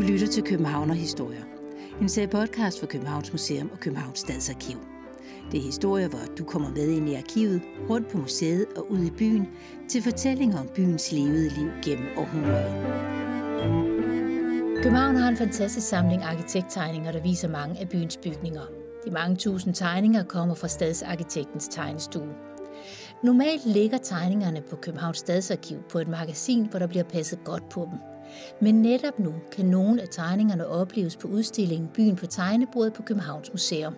Du lytter til Københavner Historier. En serie podcast for Københavns Museum og Københavns Stadsarkiv. Det er historier, hvor du kommer med ind i arkivet, rundt på museet og ud i byen, til fortællinger om byens levede liv gennem århundreder. København har en fantastisk samling arkitekttegninger, der viser mange af byens bygninger. De mange tusind tegninger kommer fra stadsarkitektens tegnestue. Normalt ligger tegningerne på Københavns Stadsarkiv på et magasin, hvor der bliver passet godt på dem. Men netop nu kan nogle af tegningerne opleves på udstillingen Byen på tegnebordet på Københavns Museum.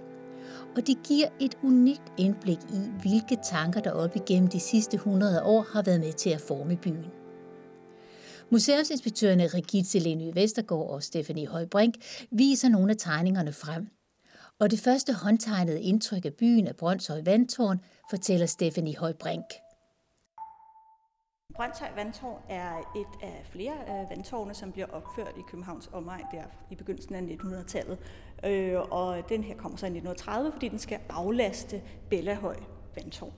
Og de giver et unikt indblik i, hvilke tanker der op igennem de sidste 100 år har været med til at forme byen. Museumsinspektørerne Regitze Lenø Vestergaard og Stephanie Højbrink viser nogle af tegningerne frem. Og det første håndtegnede indtryk af byen af Brøndshøj Vandtårn fortæller Stephanie Højbrink. Brøndshøj Vandtårn er et af flere af vandtårne, som bliver opført i Københavns omegn der i begyndelsen af 1900-tallet. Øh, og den her kommer så i 1930, fordi den skal aflaste Bellahøj Vandtårn.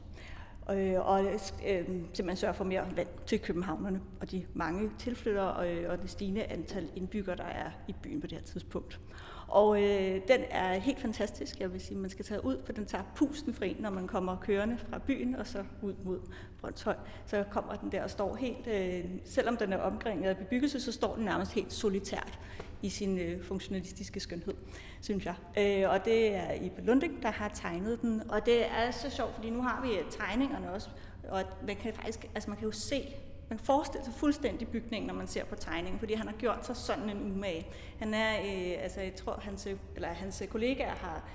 Øh, og øh, simpelthen sørge for mere vand til københavnerne og de mange tilflyttere og, og det stigende antal indbyggere, der er i byen på det her tidspunkt. Og øh, den er helt fantastisk. Jeg vil sige, man skal tage ud, for den tager pusten fri, når man kommer kørende fra byen og så ud mod Brøndshøj. Så kommer den der og står helt, øh, selvom den er omkringet af bebyggelse, så står den nærmest helt solitært i sin øh, funktionalistiske skønhed, synes jeg. Øh, og det er Ibe Lunding, der har tegnet den. Og det er så sjovt, fordi nu har vi øh, tegningerne også, og man kan faktisk, altså man kan jo se man kan forestille sig fuldstændig bygningen, når man ser på tegningen, fordi han har gjort sig sådan en umage. Han er, øh, altså jeg tror, hans, eller hans kollegaer har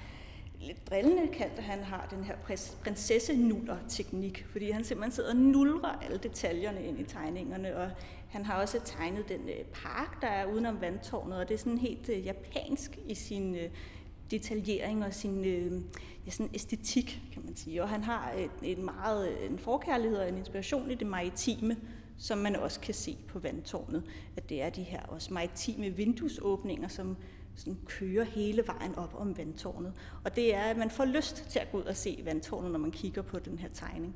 lidt drillende kaldt, at han har den her prinsessenuller-teknik, fordi han simpelthen sidder og nulrer alle detaljerne ind i tegningerne, og han har også tegnet den øh, park, der er udenom vandtårnet, og det er sådan helt øh, japansk i sin øh, detaljering og sin øh, ja, sådan æstetik, kan man sige. Og han har en, en meget, øh, en forkærlighed og en inspiration i det maritime, som man også kan se på vandtårnet, at det er de her også maritime vinduesåbninger, som sådan kører hele vejen op om vandtårnet. Og det er, at man får lyst til at gå ud og se vandtårnet, når man kigger på den her tegning.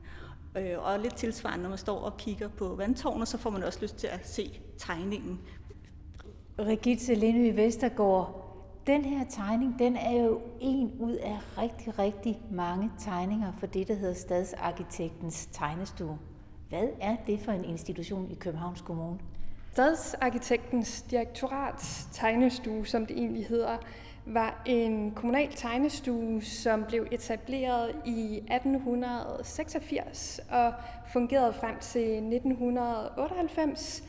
Øh, og lidt tilsvarende, når man står og kigger på vandtårnet, så får man også lyst til at se tegningen. Regitze Lindø Vestergaard, den her tegning, den er jo en ud af rigtig, rigtig mange tegninger for det, der hedder Stadsarkitektens tegnestue. Hvad er det for en institution i Københavns Kommune? Stadsarkitektens direktorats tegnestue, som det egentlig hedder, var en kommunal tegnestue, som blev etableret i 1886 og fungerede frem til 1998.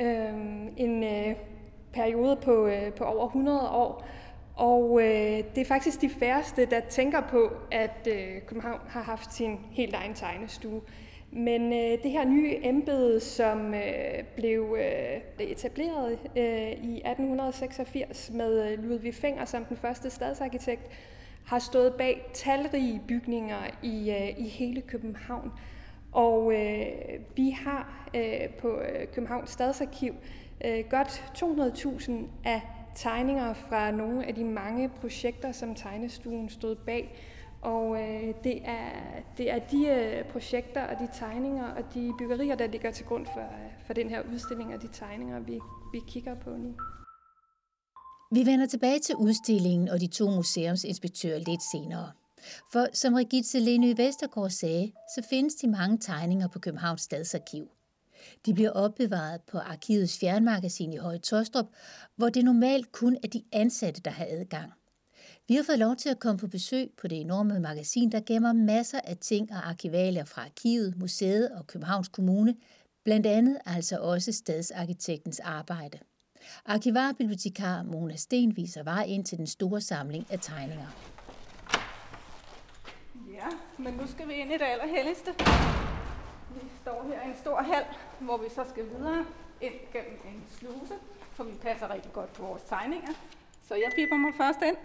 Øhm, en øh, periode på, øh, på over 100 år. Og øh, det er faktisk de færreste, der tænker på, at øh, København har haft sin helt egen tegnestue. Men øh, det her nye embede, som øh, blev øh, etableret øh, i 1886 med øh, Ludvig Fenger som den første stadsarkitekt, har stået bag talrige bygninger i, øh, i hele København. Og øh, vi har øh, på øh, Københavns Stadsarkiv øh, godt 200.000 af tegninger fra nogle af de mange projekter, som tegnestuen stod bag. Og øh, det, er, det er de øh, projekter og de tegninger og de byggerier, der ligger til grund for, øh, for den her udstilling og de tegninger, vi, vi kigger på nu. Vi vender tilbage til udstillingen og de to museumsinspektører lidt senere. For som Regitze Lenø Vestergaard sagde, så findes de mange tegninger på Københavns Stadsarkiv. De bliver opbevaret på arkivets fjernmagasin i Høje Tostrup, hvor det normalt kun er de ansatte, der har adgang. Vi har fået lov til at komme på besøg på det enorme magasin, der gemmer masser af ting og arkivalier fra arkivet, museet og Københavns Kommune, blandt andet altså også stadsarkitektens arbejde. Arkivarbibliotekar Mona Sten viser vej ind til den store samling af tegninger. Ja, men nu skal vi ind i det allerhelligste. Vi står her i en stor hal, hvor vi så skal videre ind gennem en sluse, for vi passer rigtig godt på vores tegninger. Så jeg piper mig først ind.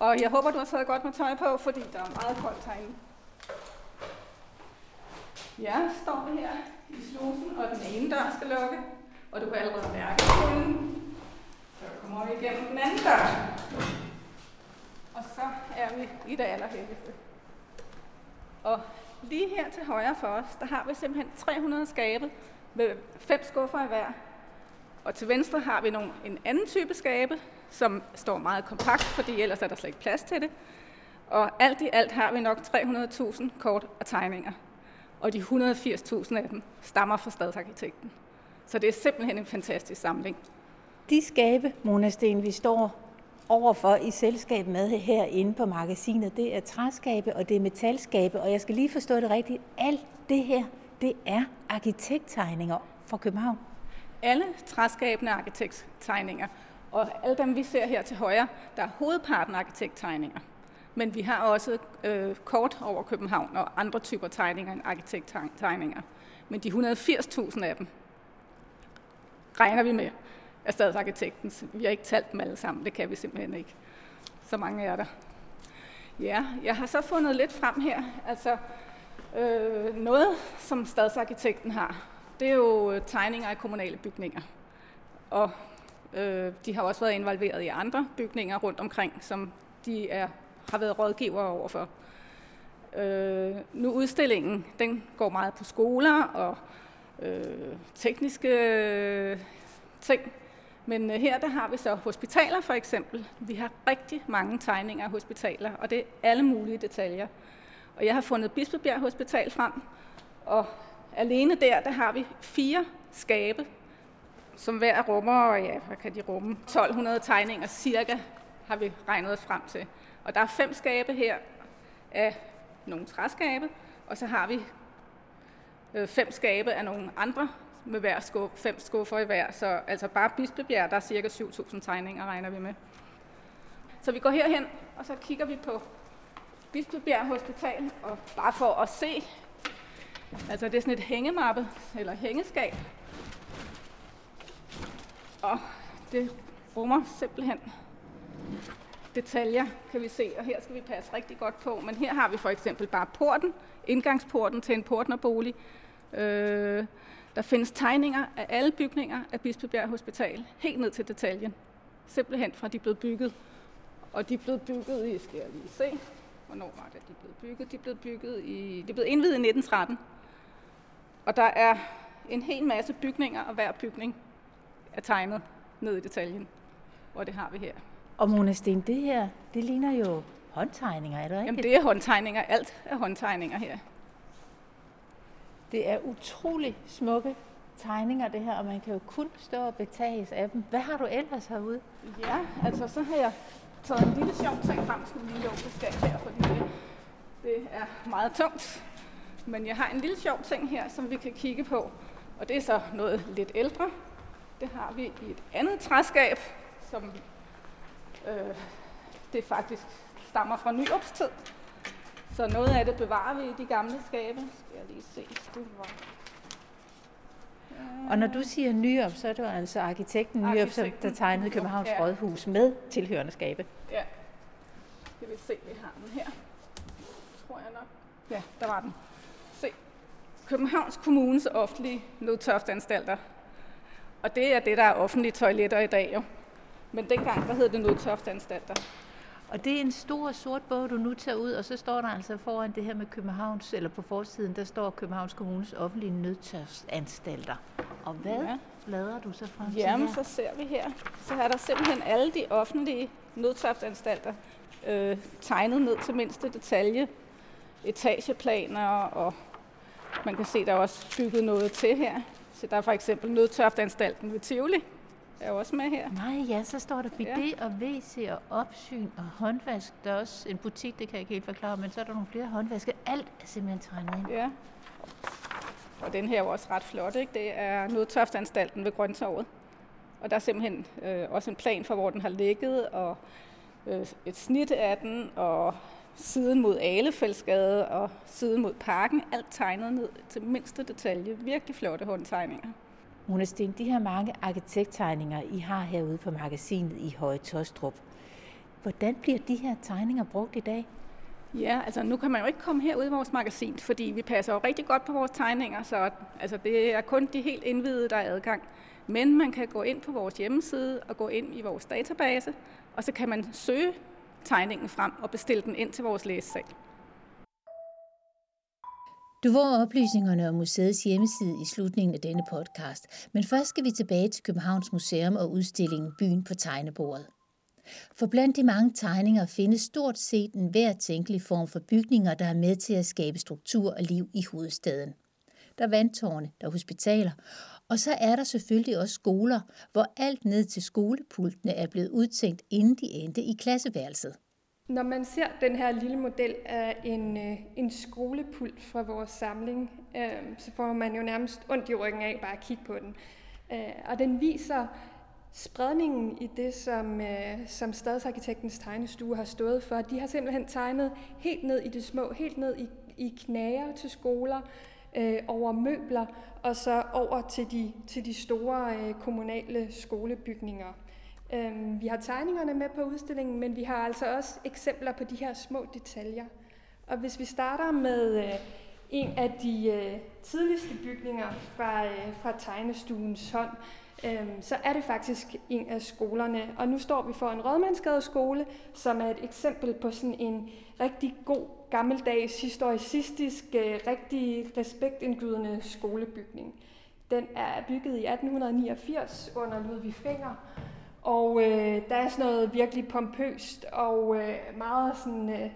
Og jeg håber, du har taget godt med tøj på, fordi der er meget koldt herinde. Jeg står her i slusen, og den ene dør skal lukke, og du kan allerede mærke kulden. Så kommer vi igennem den anden dør. Og så er vi i det allerhelligste. Og lige her til højre for os, der har vi simpelthen 300 skabe med fem skuffer i hver. Og til venstre har vi nogle, en anden type skabe, som står meget kompakt, fordi ellers er der slet ikke plads til det. Og alt i alt har vi nok 300.000 kort og tegninger. Og de 180.000 af dem stammer fra stadsarkitekten. Så det er simpelthen en fantastisk samling. De skabe, Mona Sten, vi står overfor i selskab med herinde på magasinet, det er træskabe og det er metalskabe, og jeg skal lige forstå det rigtigt. Alt det her, det er arkitekttegninger fra København. Alle træskabene er arkitekttegninger, og alle dem, vi ser her til højre, der er hovedparten arkitekttegninger. Men vi har også øh, kort over København og andre typer tegninger end arkitekttegninger. Men de 180.000 af dem regner vi med af stadsarkitekten. Vi har ikke talt dem alle sammen, det kan vi simpelthen ikke. Så mange er der. Ja, jeg har så fundet lidt frem her. Altså, øh, noget, som stadsarkitekten har, det er jo øh, tegninger af kommunale bygninger. Og øh, de har også været involveret i andre bygninger rundt omkring, som de er, har været rådgivere overfor. Øh, nu udstillingen, den går meget på skoler og øh, tekniske øh, ting. Men øh, her der har vi så hospitaler for eksempel. Vi har rigtig mange tegninger af hospitaler, og det er alle mulige detaljer. Og jeg har fundet Bispebjerg Hospital frem, og alene der, der har vi fire skabe, som hver rummer, og ja, hvad kan de rumme? 1200 tegninger cirka, har vi regnet os frem til. Og der er fem skabe her af nogle træskabe, og så har vi øh, fem skabe af nogle andre med hver skuffe, fem skuffer i hver. Så altså bare Bispebjerg, der er cirka 7.000 tegninger, regner vi med. Så vi går herhen, og så kigger vi på Bispebjerg Hospital, og bare for at se, altså det er sådan et hængemappe, eller hængeskab, og det rummer simpelthen detaljer, kan vi se, og her skal vi passe rigtig godt på. Men her har vi for eksempel bare porten, indgangsporten til en portnerbolig. Øh, der findes tegninger af alle bygninger af Bispebjerg Hospital, helt ned til detaljen. Simpelthen fra de blev bygget. Og de blev bygget i, skal jeg lige se, hvornår var det, de blev bygget? De blev bygget i, de blev indvidet i 1913. Og der er en hel masse bygninger, og hver bygning er tegnet ned i detaljen. Og det har vi her. Og Mona Sten, det her, det ligner jo håndtegninger, er det ikke? Jamen det er håndtegninger. Alt er håndtegninger her. Det er utrolig smukke tegninger, det her, og man kan jo kun stå og betages af dem. Hvad har du ellers herude? Ja, altså så har jeg taget en lille sjov ting frem, som lige lå skab her, fordi det, det er meget tungt. Men jeg har en lille sjov ting her, som vi kan kigge på, og det er så noget lidt ældre. Det har vi i et andet træskab, som øh, det faktisk stammer fra nyopstid. Så noget af det bevarer vi i de gamle skabe. Skal jeg lige se. Det var og når du siger Nyop, så er det altså arkitekten Nyop, som der tegnede Københavns ja. Rådhus med tilhørende skabe. Ja. Skal vi se, vi har den her. Tror jeg nok. Ja, der var den. Se. Københavns Kommunes offentlige nødtoftanstalter. Og det er det, der er offentlige toiletter i dag jo. Men dengang, der hed det nødtoftanstalter. Og det er en stor sort bog, du nu tager ud, og så står der altså foran det her med Københavns, eller på forsiden, der står Københavns Kommunes offentlige nødtørfsanstalter. Og hvad ja. bladrer du så frem til Jamen, her? så ser vi her. Så er der simpelthen alle de offentlige nødtørfsanstalter øh, tegnet ned til mindste detalje. Etageplaner, og man kan se, der er også bygget noget til her. Så der er for eksempel nødtørftanstalten ved Tivoli, er også med her. Nej, ja, så står der BD ja. og WC og opsyn og håndvask. Der er også en butik, det kan jeg ikke helt forklare, men så er der nogle flere håndvaske. Alt er simpelthen tegnet ind. Ja. Og den her er også ret flot, ikke? Det er Nødtoftanstalten ved Grøntorvet. Og der er simpelthen øh, også en plan for, hvor den har ligget, og øh, et snit af den, og siden mod Alefældsgade og siden mod parken. Alt tegnet ned til mindste detalje. Virkelig flotte håndtegninger. Mona Sten, de her mange arkitekttegninger, I har herude på magasinet i Høje Tostrup, hvordan bliver de her tegninger brugt i dag? Ja, altså nu kan man jo ikke komme herud i vores magasin, fordi vi passer jo rigtig godt på vores tegninger, så altså, det er kun de helt indvidede, der er adgang. Men man kan gå ind på vores hjemmeside og gå ind i vores database, og så kan man søge tegningen frem og bestille den ind til vores læsesal. Du får oplysningerne om museets hjemmeside i slutningen af denne podcast, men først skal vi tilbage til Københavns Museum og udstillingen Byen på tegnebordet. For blandt de mange tegninger findes stort set en hver tænkelig form for bygninger, der er med til at skabe struktur og liv i hovedstaden. Der er vandtårne, der er hospitaler, og så er der selvfølgelig også skoler, hvor alt ned til skolepultene er blevet udtænkt, inden de endte i klasseværelset. Når man ser den her lille model af en, øh, en skolepult fra vores samling, øh, så får man jo nærmest ondt i ryggen af bare at kigge på den. Øh, og den viser spredningen i det, som, øh, som Stadsarkitektens tegnestue har stået for. De har simpelthen tegnet helt ned i det små, helt ned i, i knager til skoler, øh, over møbler, og så over til de, til de store øh, kommunale skolebygninger. Øh, vi har tegningerne med på udstillingen, men vi har altså også eksempler på de her små detaljer. Og hvis vi starter med øh, en af de øh, tidligste bygninger fra, øh, fra tegnestuens hånd, øhm, så er det faktisk en af skolerne. Og nu står vi for en Rødmandsgade skole, som er et eksempel på sådan en rigtig god, gammeldags, historicistisk, øh, rigtig respektindgydende skolebygning. Den er bygget i 1889 under Ludvig Finger, og øh, der er sådan noget virkelig pompøst og øh, meget sådan øh,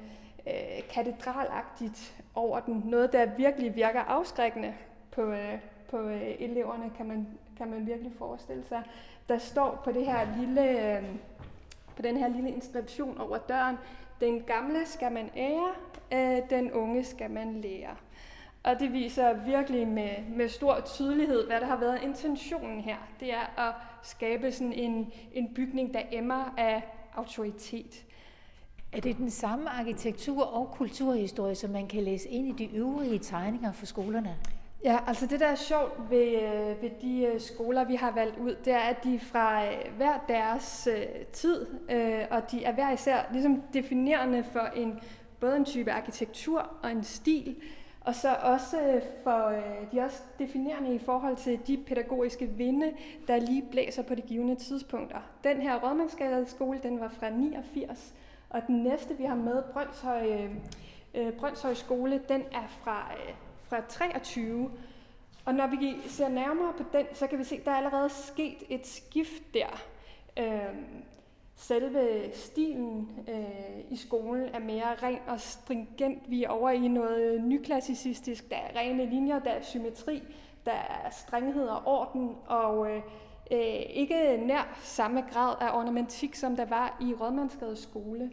øh, katedralagtigt over den. Noget, der virkelig virker afskrækkende på, øh, på øh, eleverne, kan man, kan man virkelig forestille sig. Der står på det her lille, øh, på den her lille inskription over døren, den gamle skal man ære, øh, den unge skal man lære. Og det viser virkelig med, med stor tydelighed, hvad der har været intentionen her. Det er at skabe sådan en, en bygning, der emmer af autoritet. Er det den samme arkitektur- og kulturhistorie, som man kan læse ind i de øvrige tegninger for skolerne? Ja, altså det der er sjovt ved, øh, ved de øh, skoler, vi har valgt ud, det er, at de fra øh, hver deres øh, tid, øh, og de er hver især ligesom definerende for en både en type arkitektur og en stil, og så også øh, for, de er også definerende i forhold til de pædagogiske vinde, der lige blæser på de givende tidspunkter. Den her Rådmandsgade skole, den var fra 89, og den næste, vi har med, Brøndshøj, Brøndshøj skole, den er fra fra 23. Og når vi ser nærmere på den, så kan vi se, at der er allerede sket et skift der. Øhm, selve stilen øh, i skolen er mere ren og stringent. Vi er over i noget nyklassicistisk. Der er rene linjer, der er symmetri, der er strenghed og orden, og øh, øh, ikke nær samme grad af ornamentik, som der var i Rådmandsgade skole.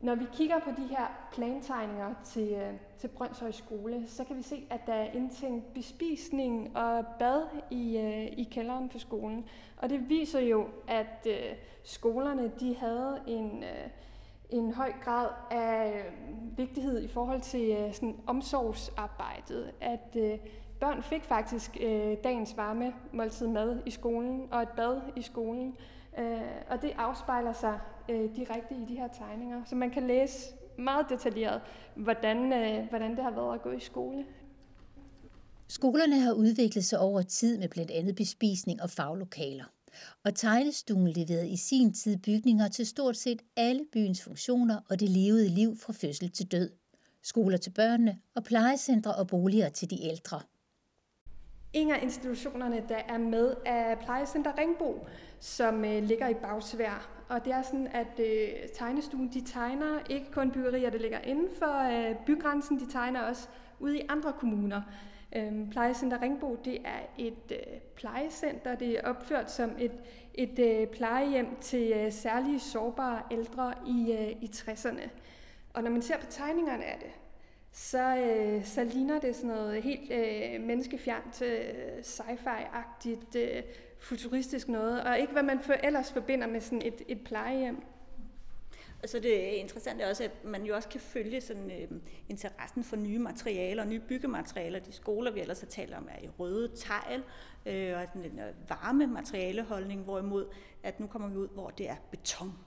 Når vi kigger på de her plantegninger til, øh, til Brøndshøj skole, så kan vi se, at der er indtænkt bespisning og bad i, øh, i kælderen på skolen. Og det viser jo, at øh, skolerne de havde en, øh, en høj grad af øh, vigtighed i forhold til øh, sådan omsorgsarbejdet. At børn fik faktisk dagens varme måltid mad i skolen og et bad i skolen. og det afspejler sig øh, direkte i de her tegninger. Så man kan læse meget detaljeret, hvordan, øh, hvordan det har været at gå i skole. Skolerne har udviklet sig over tid med blandt andet bespisning og faglokaler. Og tegnestuen leverede i sin tid bygninger til stort set alle byens funktioner og det levede liv fra fødsel til død. Skoler til børnene og plejecentre og boliger til de ældre. En af institutionerne, der er med, er Plejecenter Ringbo, som øh, ligger i Bagsvær. Og det er sådan, at øh, tegnestuen de tegner ikke kun byggerier, der ligger inden for øh, bygrænsen, de tegner også ude i andre kommuner. Øhm, plejecenter Ringbo, det er et øh, plejecenter. Det er opført som et, et øh, plejehjem til øh, særlige sårbare ældre i, øh, i 60'erne. Og når man ser på tegningerne af det, så, øh, så ligner det sådan noget helt øh, menneskefjernt, øh, sci-fi-agtigt, øh, futuristisk noget, og ikke hvad man for, ellers forbinder med sådan et, et plejehjem. Og så det interessante er også, at man jo også kan følge sådan, øh, interessen for nye materialer og nye byggematerialer. De skoler, vi ellers har talt om, er i røde tegl øh, og den øh, varme materialeholdning, hvorimod at nu kommer vi ud, hvor det er beton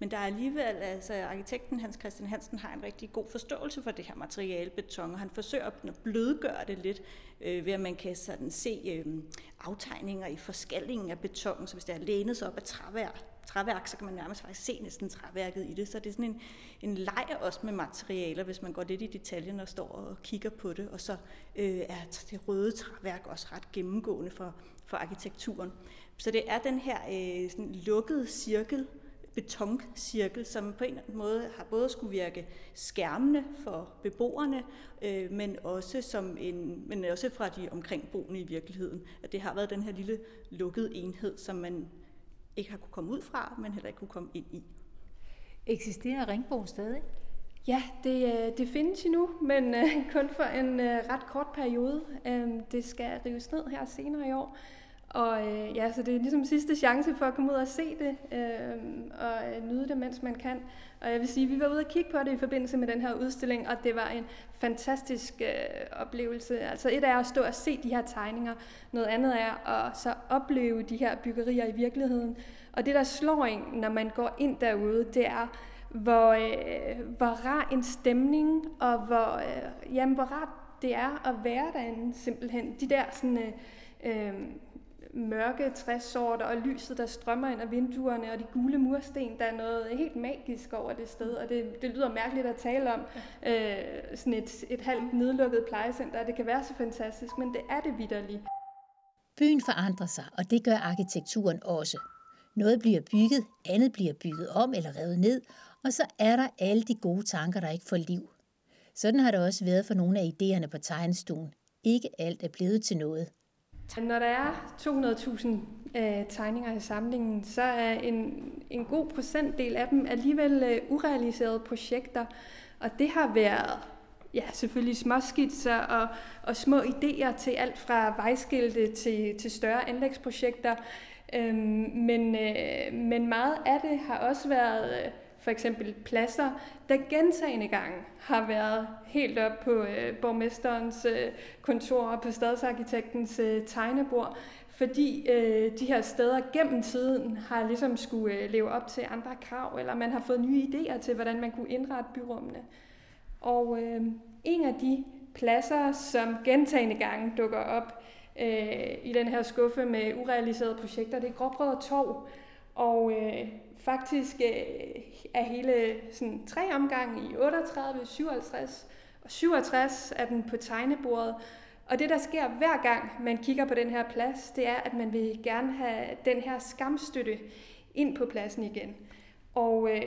men der er alligevel, altså arkitekten Hans Christian Hansen har en rigtig god forståelse for det her materiale beton, og han forsøger at blødgøre det lidt, øh, ved at man kan sådan se øh, aftegninger i forskallingen af beton, så hvis det er lænet sig op af træværk, træværk, så kan man nærmest faktisk se næsten træværket i det. Så det er sådan en, en leg også med materialer, hvis man går lidt i detaljen og står og kigger på det. Og så øh, er det røde træværk også ret gennemgående for, for arkitekturen. Så det er den her øh, sådan lukkede cirkel, betoncirkel, som på en eller anden måde har både skulle virke skærmende for beboerne, øh, men også som en, men også fra de omkringboende i virkeligheden. At det har været den her lille lukkede enhed, som man ikke har kunne komme ud fra, men heller ikke kunne komme ind i. Eksisterer Ringborg stadig? Ja, det, øh, det findes endnu, men uh, kun for en uh, ret kort periode. Um, det skal rives ned her senere i år. Og øh, ja, så det er ligesom sidste chance for at komme ud og se det, øh, og øh, nyde det, mens man kan. Og jeg vil sige, vi var ude og kigge på det i forbindelse med den her udstilling, og det var en fantastisk øh, oplevelse. Altså et er at stå og se de her tegninger, noget andet er at så opleve de her byggerier i virkeligheden. Og det, der slår en, når man går ind derude, det er, hvor, øh, hvor rar en stemning, og hvor, øh, jamen, hvor rart det er at være derinde simpelthen. De der sådan, øh, øh, mørke træsorter og lyset, der strømmer ind af vinduerne, og de gule mursten, der er noget helt magisk over det sted, og det, det lyder mærkeligt at tale om øh, sådan et, et halvt nedlukket plejecenter, det kan være så fantastisk, men det er det vidderligt. Byen forandrer sig, og det gør arkitekturen også. Noget bliver bygget, andet bliver bygget om eller revet ned, og så er der alle de gode tanker, der ikke får liv. Sådan har det også været for nogle af idéerne på tegnestuen. Ikke alt er blevet til noget. Når der er 200.000 øh, tegninger i samlingen, så er en, en god procentdel af dem alligevel øh, urealiserede projekter. Og det har været ja, selvfølgelig småskitser og, og små idéer til alt fra vejskilte til, til større anlægsprojekter. Øhm, men, øh, men meget af det har også været øh, for eksempel pladser, der gentagende gange har været helt op på øh, borgmesterens øh, kontor og på stadsarkitektens øh, tegnebord, fordi øh, de her steder gennem tiden har ligesom skulle øh, leve op til andre krav, eller man har fået nye idéer til, hvordan man kunne indrette byrummene. Og øh, en af de pladser, som gentagende gange dukker op øh, i den her skuffe med urealiserede projekter, det er Gråbrød Torv. Og øh, faktisk øh, er hele sådan, tre omgange i 38, 57 og 67 er den på tegnebordet. Og det, der sker hver gang, man kigger på den her plads, det er, at man vil gerne have den her skamstøtte ind på pladsen igen. Og øh,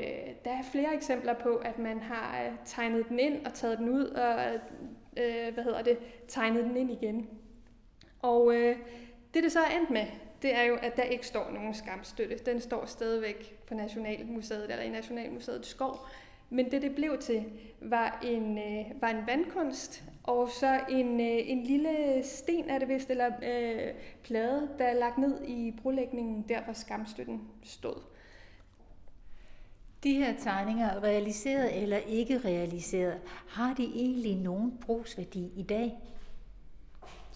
der er flere eksempler på, at man har øh, tegnet den ind og taget den ud og øh, hvad hedder det, tegnet den ind igen. Og øh, det, det så er endt med, det er jo, at der ikke står nogen skamstøtte. Den står stadigvæk på Nationalmuseet eller i Nationalmuseet Skov. Men det, det blev til, var en, øh, var en vandkunst, og så en, øh, en lille sten, er det vist, eller øh, plade, der er lagt ned i brolægningen, der hvor skamstøtten stod. De her tegninger, realiseret eller ikke realiseret, har de egentlig nogen brugsværdi i dag?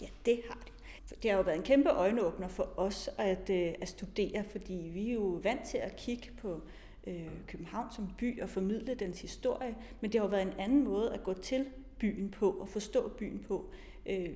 Ja, det har de. Det har jo været en kæmpe øjenåbner for os at, øh, at studere, fordi vi er jo vant til at kigge på øh, København som by og formidle dens historie, men det har jo været en anden måde at gå til byen på og forstå byen på. Øh,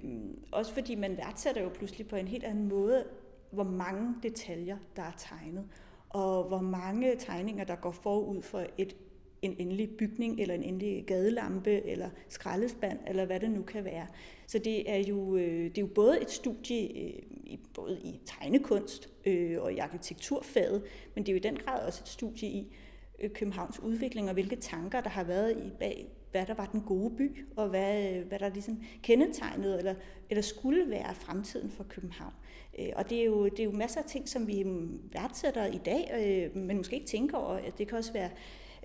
også fordi man værdsætter jo pludselig på en helt anden måde, hvor mange detaljer, der er tegnet, og hvor mange tegninger, der går forud for et en endelig bygning, eller en endelig gadelampe, eller skraldespand, eller hvad det nu kan være. Så det er jo, øh, det er jo både et studie øh, i, både i tegnekunst øh, og i arkitekturfaget, men det er jo i den grad også et studie i øh, Københavns udvikling, og hvilke tanker, der har været i bag, hvad der var den gode by, og hvad, øh, hvad der ligesom kendetegnede, eller, eller skulle være fremtiden for København. Øh, og det er, jo, det er jo masser af ting, som vi mm, værdsætter i dag, men måske ikke tænker over. Det kan også være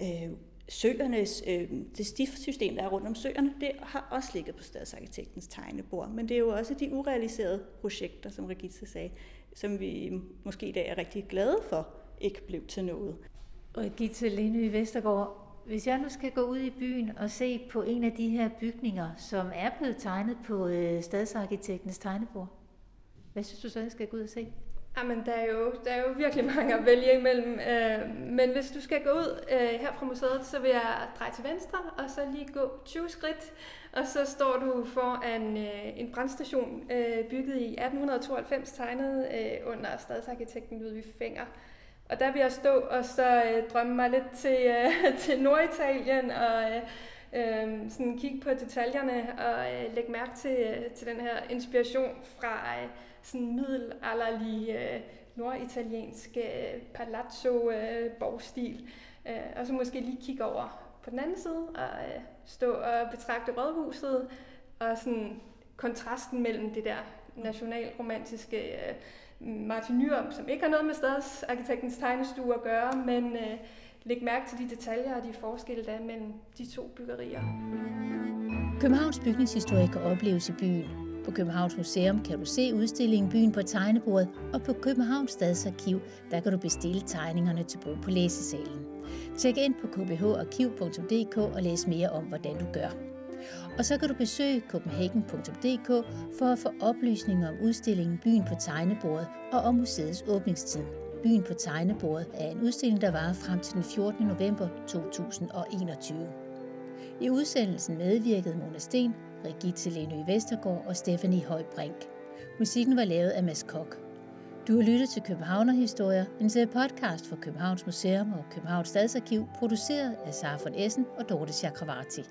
øh, søernes, øh, det stiftsystem, der er rundt om søerne, det har også ligget på stadsarkitektens tegnebord. Men det er jo også de urealiserede projekter, som Regitze sagde, som vi måske i dag er rigtig glade for, ikke blev til noget. Regitze Lene i Vestergaard, hvis jeg nu skal gå ud i byen og se på en af de her bygninger, som er blevet tegnet på øh, stadsarkitektens tegnebord, hvad synes du så, jeg skal gå ud og se? Jamen, der er, jo, der er jo virkelig mange at vælge imellem. Øh, men hvis du skal gå ud øh, her fra museet, så vil jeg dreje til venstre, og så lige gå 20 skridt. Og så står du foran øh, en brandstation øh, bygget i 1892, tegnet øh, under stadsarkitekten Ludvig Fenger. Og der vil jeg stå og så øh, drømme mig lidt til, øh, til Norditalien og øh, øh, sådan kigge på detaljerne og øh, lægge mærke til, øh, til den her inspiration fra øh, sådan middelalderlig øh, norditaliensk øh, palazzo øh, borgstil. Øh, og så måske lige kigge over på den anden side og øh, stå og betragte rådhuset og sådan kontrasten mellem det der nationalromantiske øh, Martin Nyrum, som ikke har noget med stadsarkitektens tegnestue at gøre, men øh, læg mærke til de detaljer og de forskelle, der er mellem de to byggerier. Københavns bygningshistorie kan opleves i byen. På Københavns Museum kan du se udstillingen Byen på tegnebordet, og på Københavns Stadsarkiv der kan du bestille tegningerne til brug på læsesalen. Tjek ind på kbharkiv.dk og læs mere om, hvordan du gør. Og så kan du besøge copenhagen.dk for at få oplysninger om udstillingen Byen på tegnebordet og om museets åbningstid. Byen på tegnebordet er en udstilling, der varer frem til den 14. november 2021. I udsendelsen medvirkede Mona Sten, Rigitte Lenø Vestergaard og Stephanie Højbrink. Musikken var lavet af Mads Kok. Du har lyttet til Københavnerhistorier, en serie podcast for Københavns Museum og Københavns Stadsarkiv, produceret af Sara von Essen og Dorte Chakravarti.